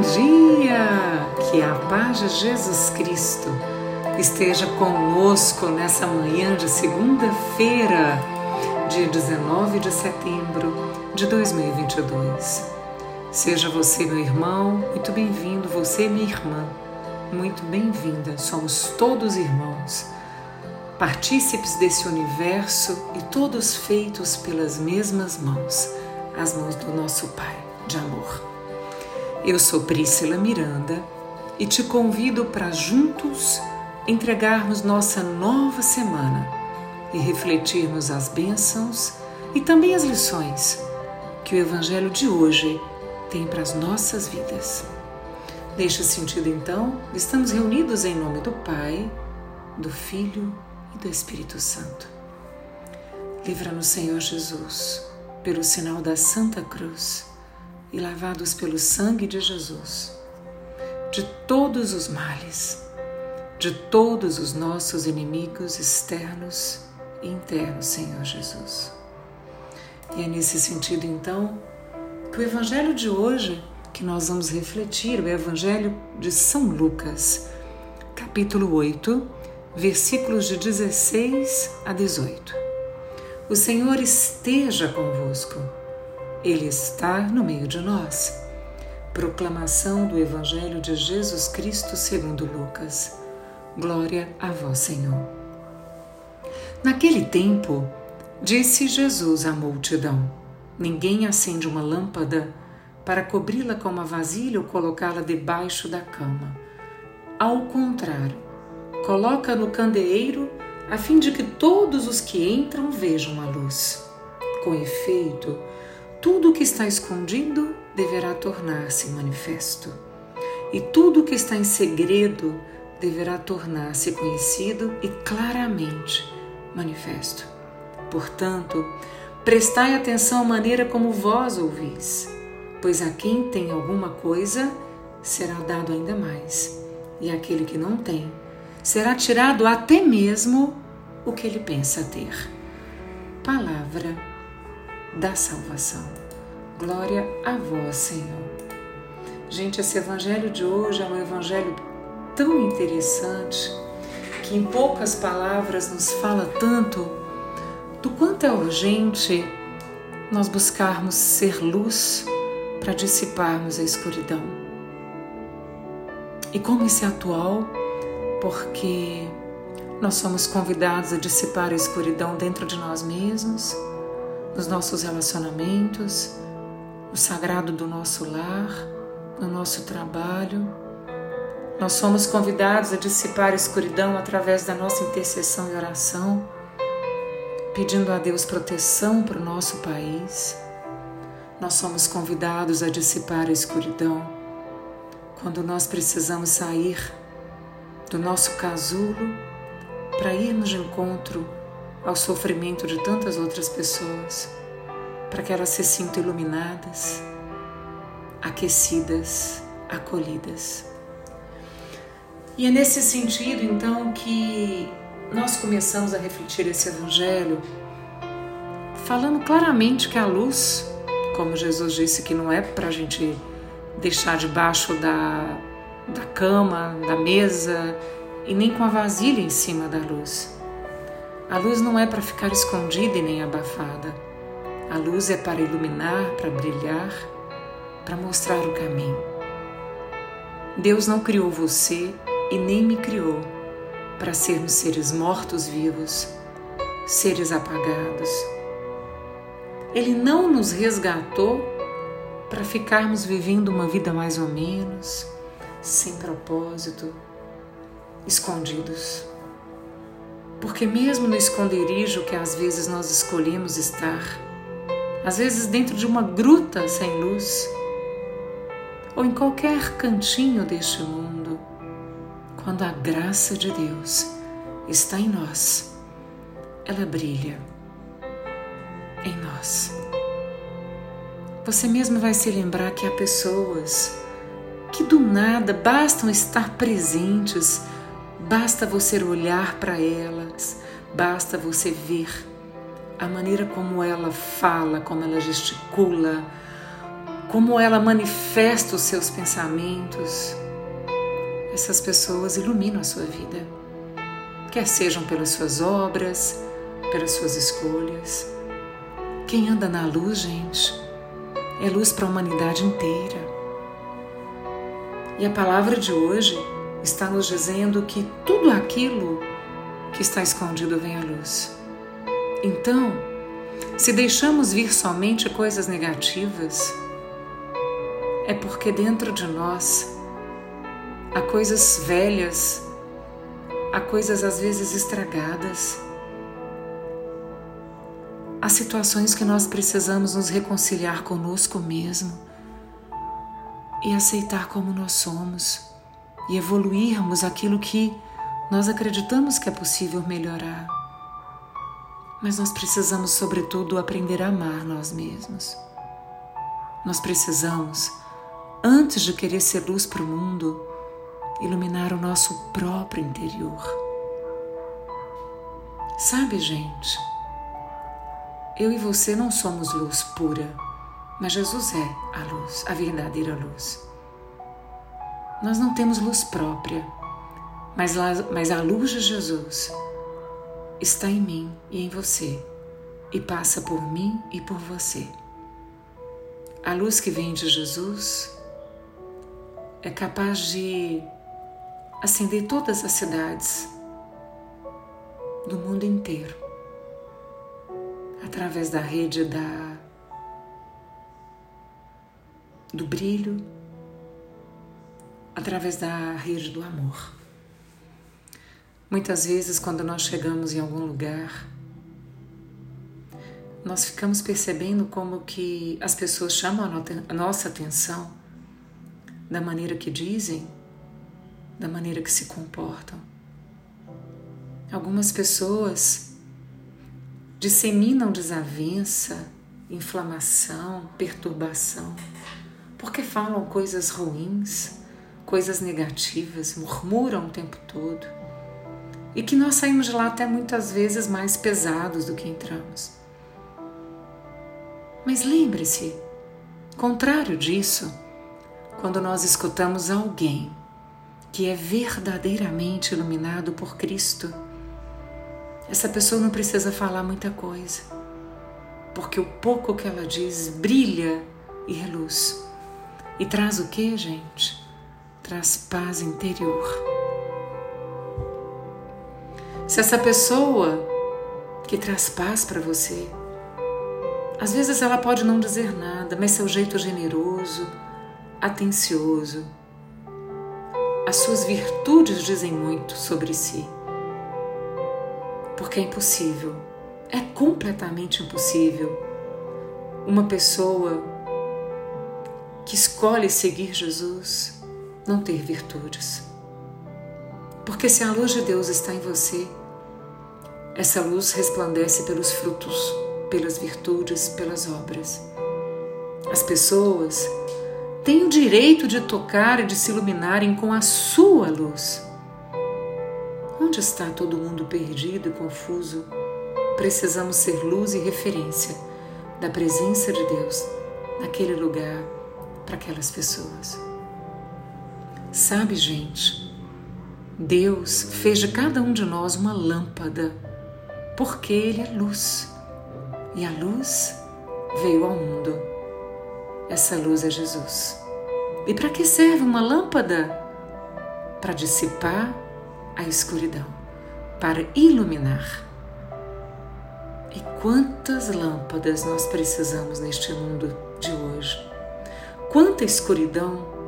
Bom dia! Que a paz de Jesus Cristo esteja conosco nessa manhã de segunda-feira, dia 19 de setembro de 2022. Seja você, meu irmão, muito bem-vindo, você, minha irmã, muito bem-vinda. Somos todos irmãos, partícipes desse universo e todos feitos pelas mesmas mãos, as mãos do nosso Pai de amor. Eu sou Priscila Miranda e te convido para juntos entregarmos nossa nova semana e refletirmos as bênçãos e também as lições que o Evangelho de hoje tem para as nossas vidas. Neste sentido, então, estamos reunidos em nome do Pai, do Filho e do Espírito Santo. Livra-nos, Senhor Jesus, pelo sinal da Santa Cruz e lavados pelo sangue de Jesus, de todos os males, de todos os nossos inimigos externos e internos, Senhor Jesus. E é nesse sentido, então, que o Evangelho de hoje, que nós vamos refletir, o Evangelho de São Lucas, capítulo 8, versículos de 16 a 18. O Senhor esteja convosco ele está no meio de nós. Proclamação do Evangelho de Jesus Cristo segundo Lucas. Glória a vós, Senhor. Naquele tempo, disse Jesus à multidão: Ninguém acende uma lâmpada para cobri-la com uma vasilha ou colocá-la debaixo da cama. Ao contrário, coloca no candeeiro a fim de que todos os que entram vejam a luz. Com efeito, tudo o que está escondido deverá tornar-se manifesto, e tudo o que está em segredo deverá tornar-se conhecido e claramente manifesto. Portanto, prestai atenção à maneira como vós ouvis, pois a quem tem alguma coisa será dado ainda mais, e aquele que não tem será tirado até mesmo o que ele pensa ter. Palavra da salvação. Glória a vós, Senhor. Gente, esse evangelho de hoje é um evangelho tão interessante que, em poucas palavras, nos fala tanto do quanto é urgente nós buscarmos ser luz para dissiparmos a escuridão. E como isso é atual, porque nós somos convidados a dissipar a escuridão dentro de nós mesmos nos nossos relacionamentos, no sagrado do nosso lar, no nosso trabalho. Nós somos convidados a dissipar a escuridão através da nossa intercessão e oração, pedindo a Deus proteção para o nosso país. Nós somos convidados a dissipar a escuridão quando nós precisamos sair do nosso casulo para irmos de encontro ao sofrimento de tantas outras pessoas, para que elas se sintam iluminadas, aquecidas, acolhidas. E é nesse sentido, então, que nós começamos a refletir esse Evangelho, falando claramente que a luz, como Jesus disse, que não é para a gente deixar debaixo da, da cama, da mesa e nem com a vasilha em cima da luz a luz não é para ficar escondida e nem abafada. A luz é para iluminar, para brilhar, para mostrar o caminho. Deus não criou você e nem me criou para sermos seres mortos-vivos, seres apagados. Ele não nos resgatou para ficarmos vivendo uma vida mais ou menos, sem propósito, escondidos. Porque, mesmo no esconderijo que às vezes nós escolhemos estar, às vezes dentro de uma gruta sem luz, ou em qualquer cantinho deste mundo, quando a graça de Deus está em nós, ela brilha em nós. Você mesmo vai se lembrar que há pessoas que do nada bastam estar presentes Basta você olhar para elas, basta você ver a maneira como ela fala, como ela gesticula, como ela manifesta os seus pensamentos, essas pessoas iluminam a sua vida, quer sejam pelas suas obras, pelas suas escolhas. Quem anda na luz, gente, é luz para a humanidade inteira. E a palavra de hoje está nos dizendo que tudo aquilo que está escondido vem à luz. Então, se deixamos vir somente coisas negativas, é porque dentro de nós há coisas velhas, há coisas às vezes estragadas, há situações que nós precisamos nos reconciliar conosco mesmo e aceitar como nós somos e evoluirmos aquilo que nós acreditamos que é possível melhorar. Mas nós precisamos, sobretudo, aprender a amar nós mesmos. Nós precisamos, antes de querer ser luz para o mundo, iluminar o nosso próprio interior. Sabe, gente, eu e você não somos luz pura, mas Jesus é a luz, a verdadeira luz. Nós não temos luz própria, mas, mas a luz de Jesus está em mim e em você e passa por mim e por você. A luz que vem de Jesus é capaz de acender todas as cidades do mundo inteiro através da rede da do brilho através da rede do amor. Muitas vezes, quando nós chegamos em algum lugar, nós ficamos percebendo como que as pessoas chamam a nossa atenção da maneira que dizem, da maneira que se comportam. Algumas pessoas disseminam desavença, inflamação, perturbação, porque falam coisas ruins, coisas negativas, murmuram o tempo todo. E que nós saímos de lá até muitas vezes mais pesados do que entramos. Mas lembre-se, contrário disso, quando nós escutamos alguém que é verdadeiramente iluminado por Cristo, essa pessoa não precisa falar muita coisa, porque o pouco que ela diz brilha e reluz. E traz o que, gente? Traz paz interior. Se essa pessoa que traz paz para você, às vezes ela pode não dizer nada, mas seu jeito generoso, atencioso, as suas virtudes dizem muito sobre si. Porque é impossível, é completamente impossível uma pessoa que escolhe seguir Jesus não ter virtudes. Porque se a luz de Deus está em você, essa luz resplandece pelos frutos, pelas virtudes, pelas obras. As pessoas têm o direito de tocar e de se iluminarem com a sua luz. Onde está todo mundo perdido e confuso? Precisamos ser luz e referência da presença de Deus naquele lugar para aquelas pessoas. Sabe, gente, Deus fez de cada um de nós uma lâmpada, porque Ele é luz e a luz veio ao mundo. Essa luz é Jesus. E para que serve uma lâmpada? Para dissipar a escuridão, para iluminar. E quantas lâmpadas nós precisamos neste mundo de hoje? Quanta escuridão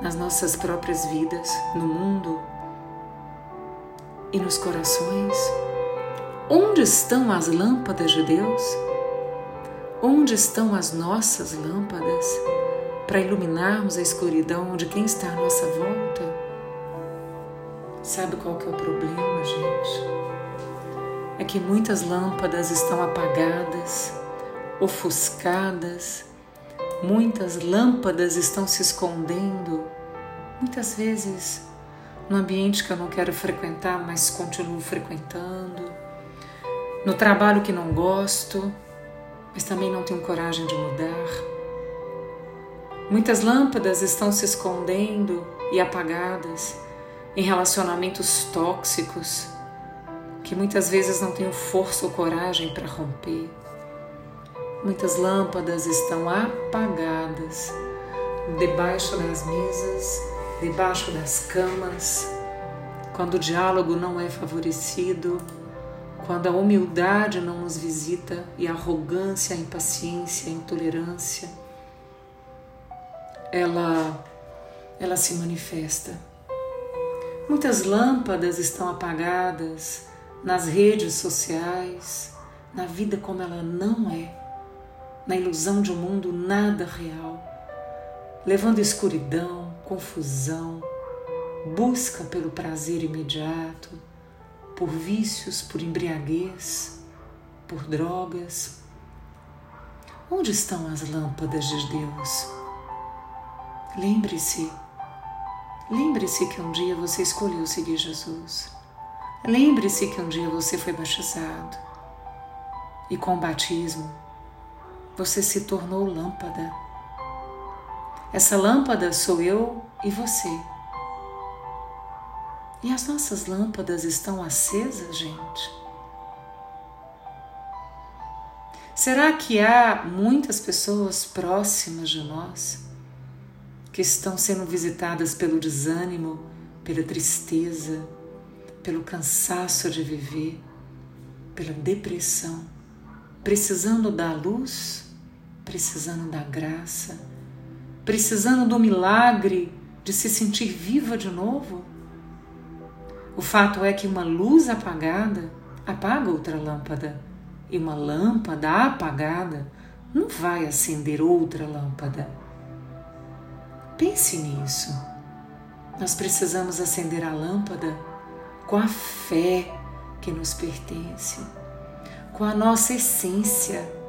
nas nossas próprias vidas, no mundo e nos corações? Onde estão as lâmpadas de Deus? Onde estão as nossas lâmpadas para iluminarmos a escuridão de quem está à nossa volta? Sabe qual que é o problema, gente? É que muitas lâmpadas estão apagadas, ofuscadas, Muitas lâmpadas estão se escondendo, muitas vezes no ambiente que eu não quero frequentar, mas continuo frequentando, no trabalho que não gosto, mas também não tenho coragem de mudar. Muitas lâmpadas estão se escondendo e apagadas em relacionamentos tóxicos que muitas vezes não tenho força ou coragem para romper. Muitas lâmpadas estão apagadas debaixo das mesas, debaixo das camas, quando o diálogo não é favorecido, quando a humildade não nos visita e a arrogância, a impaciência, a intolerância, ela, ela se manifesta. Muitas lâmpadas estão apagadas nas redes sociais, na vida como ela não é, na ilusão de um mundo nada real, levando escuridão, confusão, busca pelo prazer imediato, por vícios, por embriaguez, por drogas. Onde estão as lâmpadas de Deus? Lembre-se, lembre-se que um dia você escolheu seguir Jesus. Lembre-se que um dia você foi batizado e com o batismo você se tornou lâmpada. Essa lâmpada sou eu e você. E as nossas lâmpadas estão acesas, gente? Será que há muitas pessoas próximas de nós que estão sendo visitadas pelo desânimo, pela tristeza, pelo cansaço de viver, pela depressão, precisando da luz, precisando da graça, precisando do milagre de se sentir viva de novo? O fato é que uma luz apagada apaga outra lâmpada, e uma lâmpada apagada não vai acender outra lâmpada. Pense nisso. Nós precisamos acender a lâmpada com a fé que nos pertence, com a nossa essência,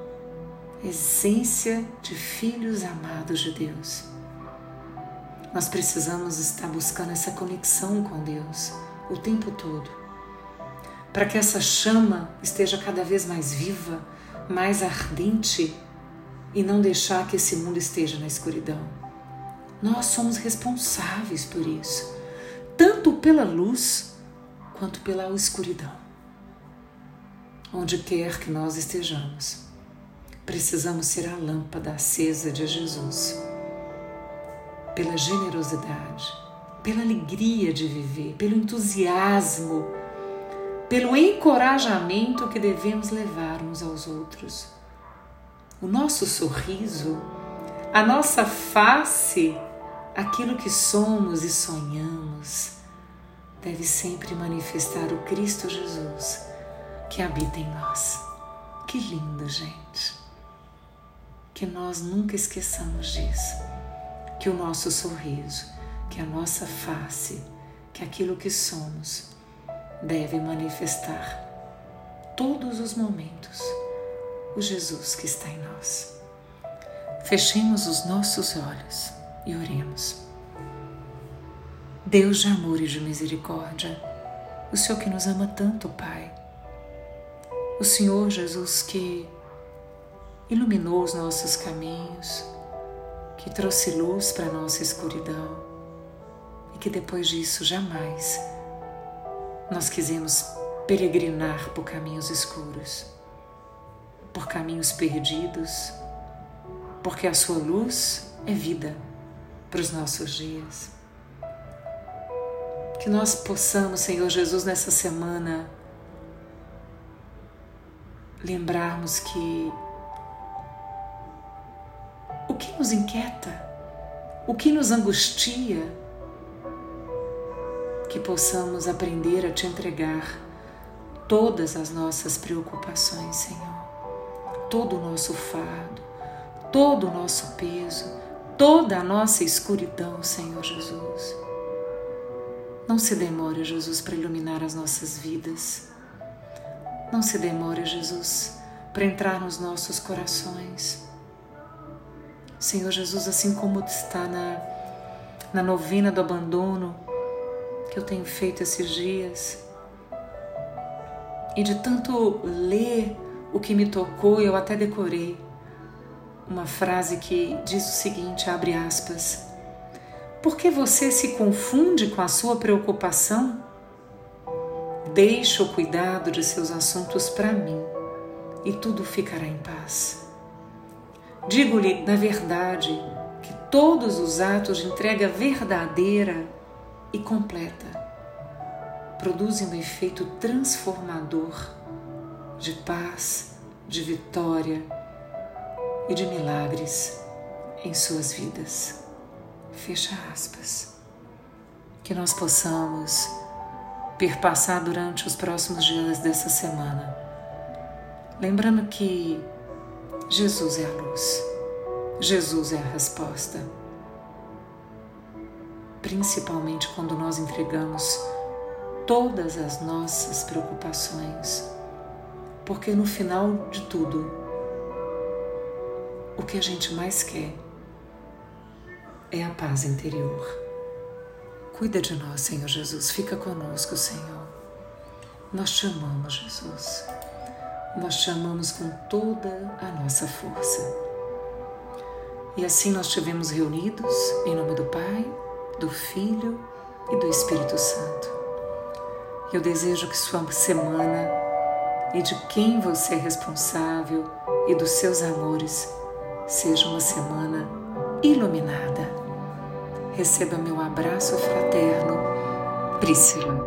essência de filhos amados de Deus. Nós precisamos estar buscando essa conexão com Deus o tempo todo, para que essa chama esteja cada vez mais viva, mais ardente e não deixar que esse mundo esteja na escuridão. Nós somos responsáveis por isso, tanto pela luz quanto pela escuridão. Onde quer que nós estejamos, precisamos ser a lâmpada acesa de Jesus, pela generosidade, pela alegria de viver, pelo entusiasmo, pelo encorajamento que devemos levar uns aos outros. O nosso sorriso, a nossa face, aquilo que somos e sonhamos, deve sempre manifestar o Cristo Jesus que habita em nós. Que lindo, gente! Que nós nunca esqueçamos disso. Que o nosso sorriso que a nossa face, que aquilo que somos, deve manifestar todos os momentos o Jesus que está em nós. Fechemos os nossos olhos e oremos. Deus de amor e de misericórdia, o Senhor que nos ama tanto, Pai, o Senhor Jesus que iluminou os nossos caminhos, que trouxe luz para a nossa escuridão, que depois disso jamais nós quisemos peregrinar por caminhos escuros, por caminhos perdidos, porque a sua luz é vida para os nossos dias. Que nós possamos, Senhor Jesus, nessa semana, lembrarmos que que nos inquieta, o que nos angustia, que possamos aprender a te entregar todas as nossas preocupações, Senhor, todo o nosso fardo, todo o nosso peso, toda a nossa escuridão, Senhor Jesus. Não se demore, Jesus, para iluminar as nossas vidas. Não se demore, Jesus, para entrar nos nossos corações. Senhor Jesus, assim como está na, na novena do abandono, que eu tenho feito esses dias. E de tanto ler o que me tocou, eu até decorei uma frase que diz o seguinte: abre aspas. Por que você se confunde com a sua preocupação? Deixe o cuidado de seus assuntos para mim e tudo ficará em paz. Digo-lhe, na verdade, que todos os atos de entrega verdadeira e completa produzem um efeito transformador de paz, de vitória e de milagres em suas vidas. Fecha aspas. Que nós possamos perpassar durante os próximos dias dessa semana, lembrando que Jesus é a luz, Jesus é a resposta. Principalmente quando nós entregamos todas as nossas preocupações, porque no final de tudo, o que a gente mais quer é a paz interior. Cuida de nós, Senhor Jesus, fica conosco, Senhor. Nós te amamos, Jesus. Nós te amamos com toda a nossa força. E assim nós estivemos reunidos em nome do Pai, do Filho e do Espírito Santo. Eu desejo que sua semana e de quem você é responsável e dos seus amores seja uma semana iluminada. Receba meu abraço fraterno, Priscila.